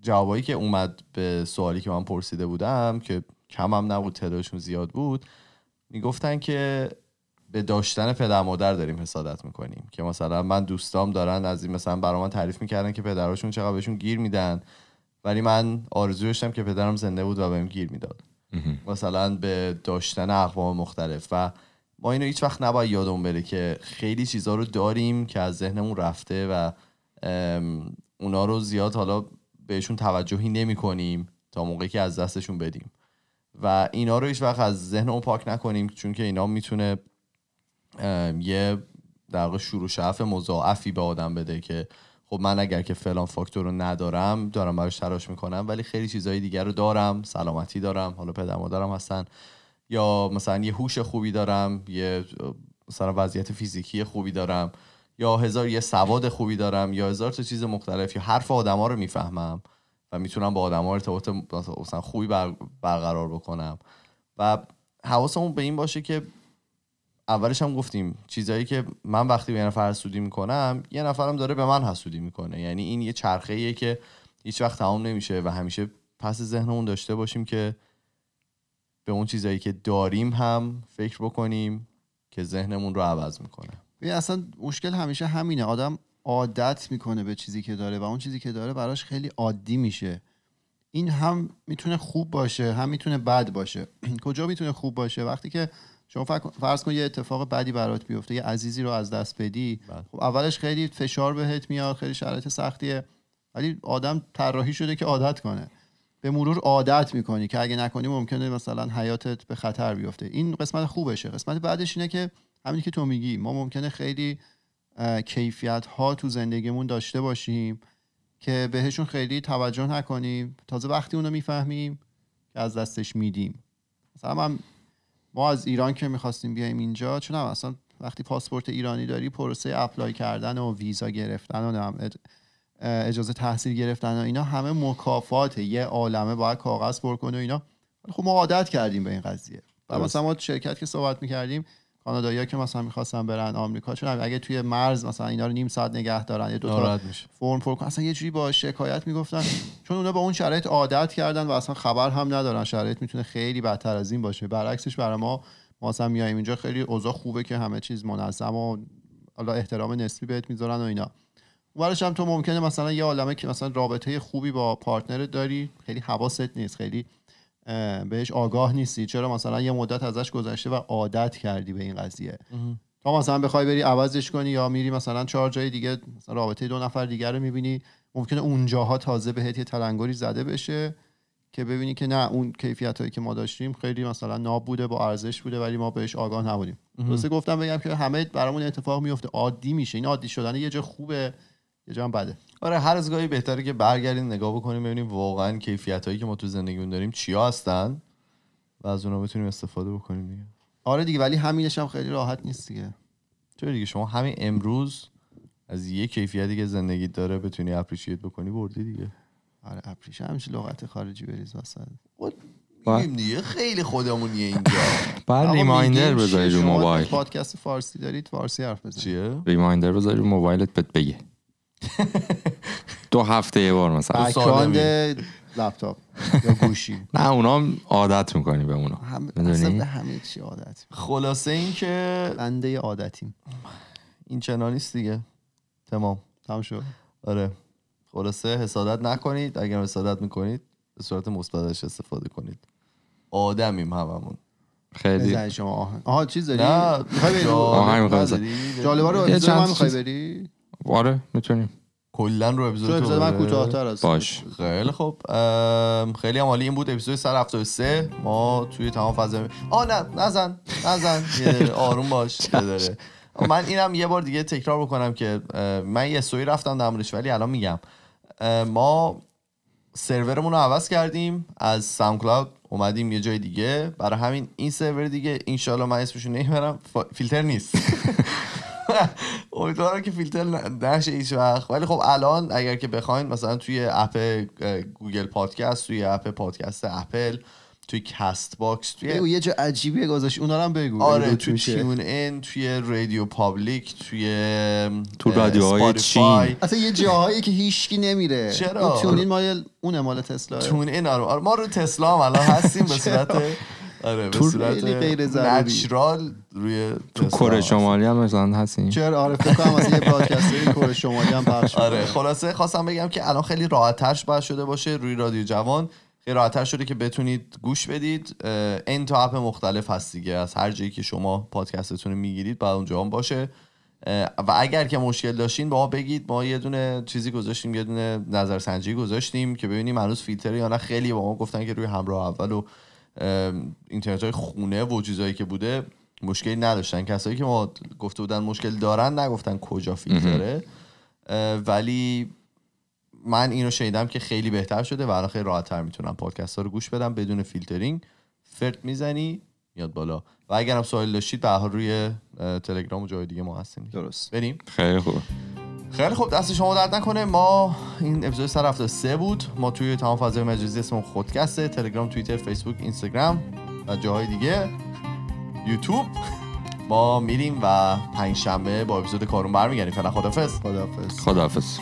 جوابایی که اومد به سوالی که من پرسیده بودم که کم هم نبود تعدادشون زیاد بود می‌گفتن که به داشتن پدر مادر داریم حسادت می‌کنیم. که مثلا من دوستام دارن از این مثلا برای من تعریف می‌کردن که پدراشون چقدر بهشون گیر میدن. ولی من آرزو داشتم که پدرم زنده بود و بهم گیر می‌داد. مثلا به داشتن اقوام مختلف و ما اینو هیچ وقت نباید یادمون بره که خیلی چیزها رو داریم که از ذهنمون رفته و اونا رو زیاد حالا بهشون توجهی نمی کنیم تا موقعی که از دستشون بدیم. و اینا رو هیچ وقت از ذهنمون پاک نکنیم چون که اینا می‌تونه یه در شروع شعف مضاعفی به آدم بده که خب من اگر که فلان فاکتور رو ندارم دارم براش تلاش می‌کنم ولی خیلی چیزهای دیگر رو دارم سلامتی دارم حالا پدر مادرم هستن. یا مثلا یه هوش خوبی دارم یه مثلا وضعیت فیزیکی خوبی دارم یا هزار یه سواد خوبی دارم یا هزار تا چیز مختلف یا حرف آدما رو می‌فهمم و می‌تونم با آدما ارتباط مثلا خوبی بر- برقرار بکنم. و حواسمون به این باشه که اولش هم گفتیم چیزایی که من وقتی به یه نفر حسودی می‌کنم یه نفرم داره به من حسودی می‌کنه. یعنی این یه چرخه ایه که هیچ وقت تمام نمیشه و همیشه پس ذهنمون داشته باشیم که به اون چیزایی که داریم هم فکر بکنیم که ذهنمون رو عوض می‌کنه. ببین اصلا مشکل همیشه همینه. آدم عادت می‌کنه به چیزی که داره و اون چیزی که داره براش خیلی عادی میشه. این هم می‌تونه خوب باشه هم می‌تونه بد باشه. کجا می‌تونه خوب باشه؟ وقتی که شما فرض کن یه اتفاق بدی برات بیفته یه عزیزی رو از دست بدی بله. خب اولش خیلی فشار بهت میاد خیلی شرایط سختیه ولی آدم طراحی شده که عادت کنه. به مرور عادت می‌کنی که اگه نکنی ممکنه مثلا حیاتت به خطر بیفته. این قسمت خوبشه. قسمت بعدش اینه که همینی که تو میگی ما ممکنه خیلی کیفیت ها تو زندگیمون داشته باشیم که بهشون خیلی توجه نکنیم. تازه وقتی اونو می‌فهمیم که از دستش میدیم. مثلا من ما از ایران که می‌خواستیم بیایم اینجا چون اصلا وقتی پاسپورت ایرانی داری پروسه اپلای کردن و ویزا گرفتن و اجازه تحصیل گرفتن و اینا همه مکافات یه عالمه باید کاغذ پر کنه و اینا. خب ما عادت کردیم به این قضیه. و. مثلا ما شرکت که صحبت می‌کردیم کانادایی که مثلا می‌خواستن برن آمریکا چون اگه توی مرز مثلا اینا رو نیم ساعت نگه دارن یه دو تا فرم پر کن اصلا یه جوری با شکایت می‌گفتن. چون اونا با اون شرایط عادت کردن و اصلا خبر هم ندارن. شرایط می‌تونه خیلی بدتر از این باشه. برعکسش برای ما ما اصلا میایم اینجا خیلی اوضاع خوبه که همه چیز منظم و حالا احترام نسبی بهت می‌ذارن و اینا. اونورش هم تو ممکنه مثلا یه عالمه که مثلا رابطه خوبی با پارتنرت داری خیلی حواست نیست خیلی بهش آگاه نیستی. چرا مثلا یه مدت ازش گذشته و عادت کردی به این قضیه؟ تا مثلا بخوای بری عوضش کنی یا میری مثلا چهار جای دیگه مثلا رابطه دو نفر دیگر رو می‌بینی ممکنه اونجاها تازه بهت یه تلنگری زده بشه که ببینی که نه اون کیفیت هایی که ما داشتیم خیلی مثلا ناب بوده با ارزش بوده ولی ما بهش آگاه نبودیم. درسته گفتم بگم که همه برامون اتفاق میفته عادی میشه. این عادی شدن یه جا خوبه. یه جا هم بده. آره هر از گاهی بهتره که برگردیم نگاه بکنیم ببینیم واقعا کیفیت هایی که ما تو زندگیمون داریم چیا هستن و از اونها بتونیم استفاده بکنیم دیگه. آره دیگه ولی همینش هم خیلی راحت نیست دیگه. چرا دیگه؟ شما همین امروز از یه کیفیتی که زندگی داره بتونی اپریشیت بکنی بردی دیگه. آره اپریش همیشه لغت خارجی بریز وسط. میگیم دیگه خیلی خودمونیه اینجا. بعد ریمایندر بذاری؟ رو موبایل. پادکست فارسی دارید فارسی حرف بزنید. چیه؟ ریمایندر بذاری رو موبایلت بهت بگه. دو هفته یه بار مثلا. بکراند لپتاپ یا گوشی. نه اونا هم عادت می‌کنی به اونا. هم؟ اصلا به همه چی عادت خلاصه این که بنده عادتیم. این چنان نیست دیگه. تمام. تمام شد. آره. خلاصه حسادت نکنید. اگر حسادت می‌کنید به صورت مثبتش استفاده کنید. آدمیم هممون. خیلی. شما آهنگ. آها چیز داری؟ نه. می‌خوای نداری؟ جالبا رو من می‌خوای بری؟ آره می‌تونیم. کلا رو اپیزود تو اپیزود من. کوتاه‌تر است باش. خیلی خوب. ام، خیلی هم عالی. این بود اپیزود 173 ما توی تمام فضا آ نه نزن نزن. آروم باش دقیقه. من اینم یه بار دیگه تکرار بکنم که من یه سوی رفتم در موردش ولی الان میگم. ما سرورمون رو عوض کردیم. از ساوند کلاود اومدیم یه جای دیگه. برای همین این سرور دیگه انشالله من اسمشو نمی‌برم. فیلتر نیست. امیدوارم که فیلتر نشه هیچ وقت ولی خب الان اگر که بخواین مثلا توی اپ Google Podcast توی اپ پادکست اپل توی Castbox بگو توی یه جا عجیبیه گذاشت اونا رو هم بگو آره بگو توی. تیون این توی RadioPublic توی تو رادیوهای. چین. اصلا یه جاهایی که هیچکی نمیره چرا؟ اون TuneIn مال اونه مال تسلا TuneIn آره آره، ما رو تسلا هم الان هستیم به صورت آره به تو صورت خیلی غیر ضروری. نچرال روی تو کره. شمالی هم مثلا هستیم چرا؟ آره فکر کنم واسه یه پادکست کره شمالی هم پخش آره. خلاصه خواستم بگم که الان خیلی راحت تر باید شده باشه روی رادیو جوان. خیلی راحت تر شده که بتونید گوش بدید. این تا اپ مختلف هست دیگه. از هر جایی که شما پادکستتون رو می‌گیرید بعد اونجا هم باشه. و اگر که مشکل داشتین با ما بگید. ما یه دونه چیزی گذاشتیم یه دونه نظرسنجی گذاشتیم که ببینیم هنوز فیلتر یا نه. خیلی با ما گفتن که روی همراه اول و اینترنت های خونه و چیزایی که بوده مشکلی نداشتن. کسایی که ما گفته بودن مشکل دارن نگفتن کجا فیلتره. ولی من اینو شنیدم که خیلی بهتر شده و الان خیلی راحت تر می‌تونم پادکست ها رو گوش بدم بدون فیلترینگ. فرد می‌زنی میاد بالا. و اگر هم سوال داشتید به روی تلگرام و جای دیگه ما هستیم. درست. بریم. خیلی خوب. خیلی خوب دست شما درد نکنه. ما این اپیزود سر هفته سه بود. ما توی تمام فضای مجازی اسممون خودکسته تلگرام توییتر فیسبوک اینستاگرام و جاهای دیگه. یوتیوب. ما میریم و پنج شنبه با اپیزود کارون برمیگردیم. فعلا خدافظ خداحافظ. خداحافظ.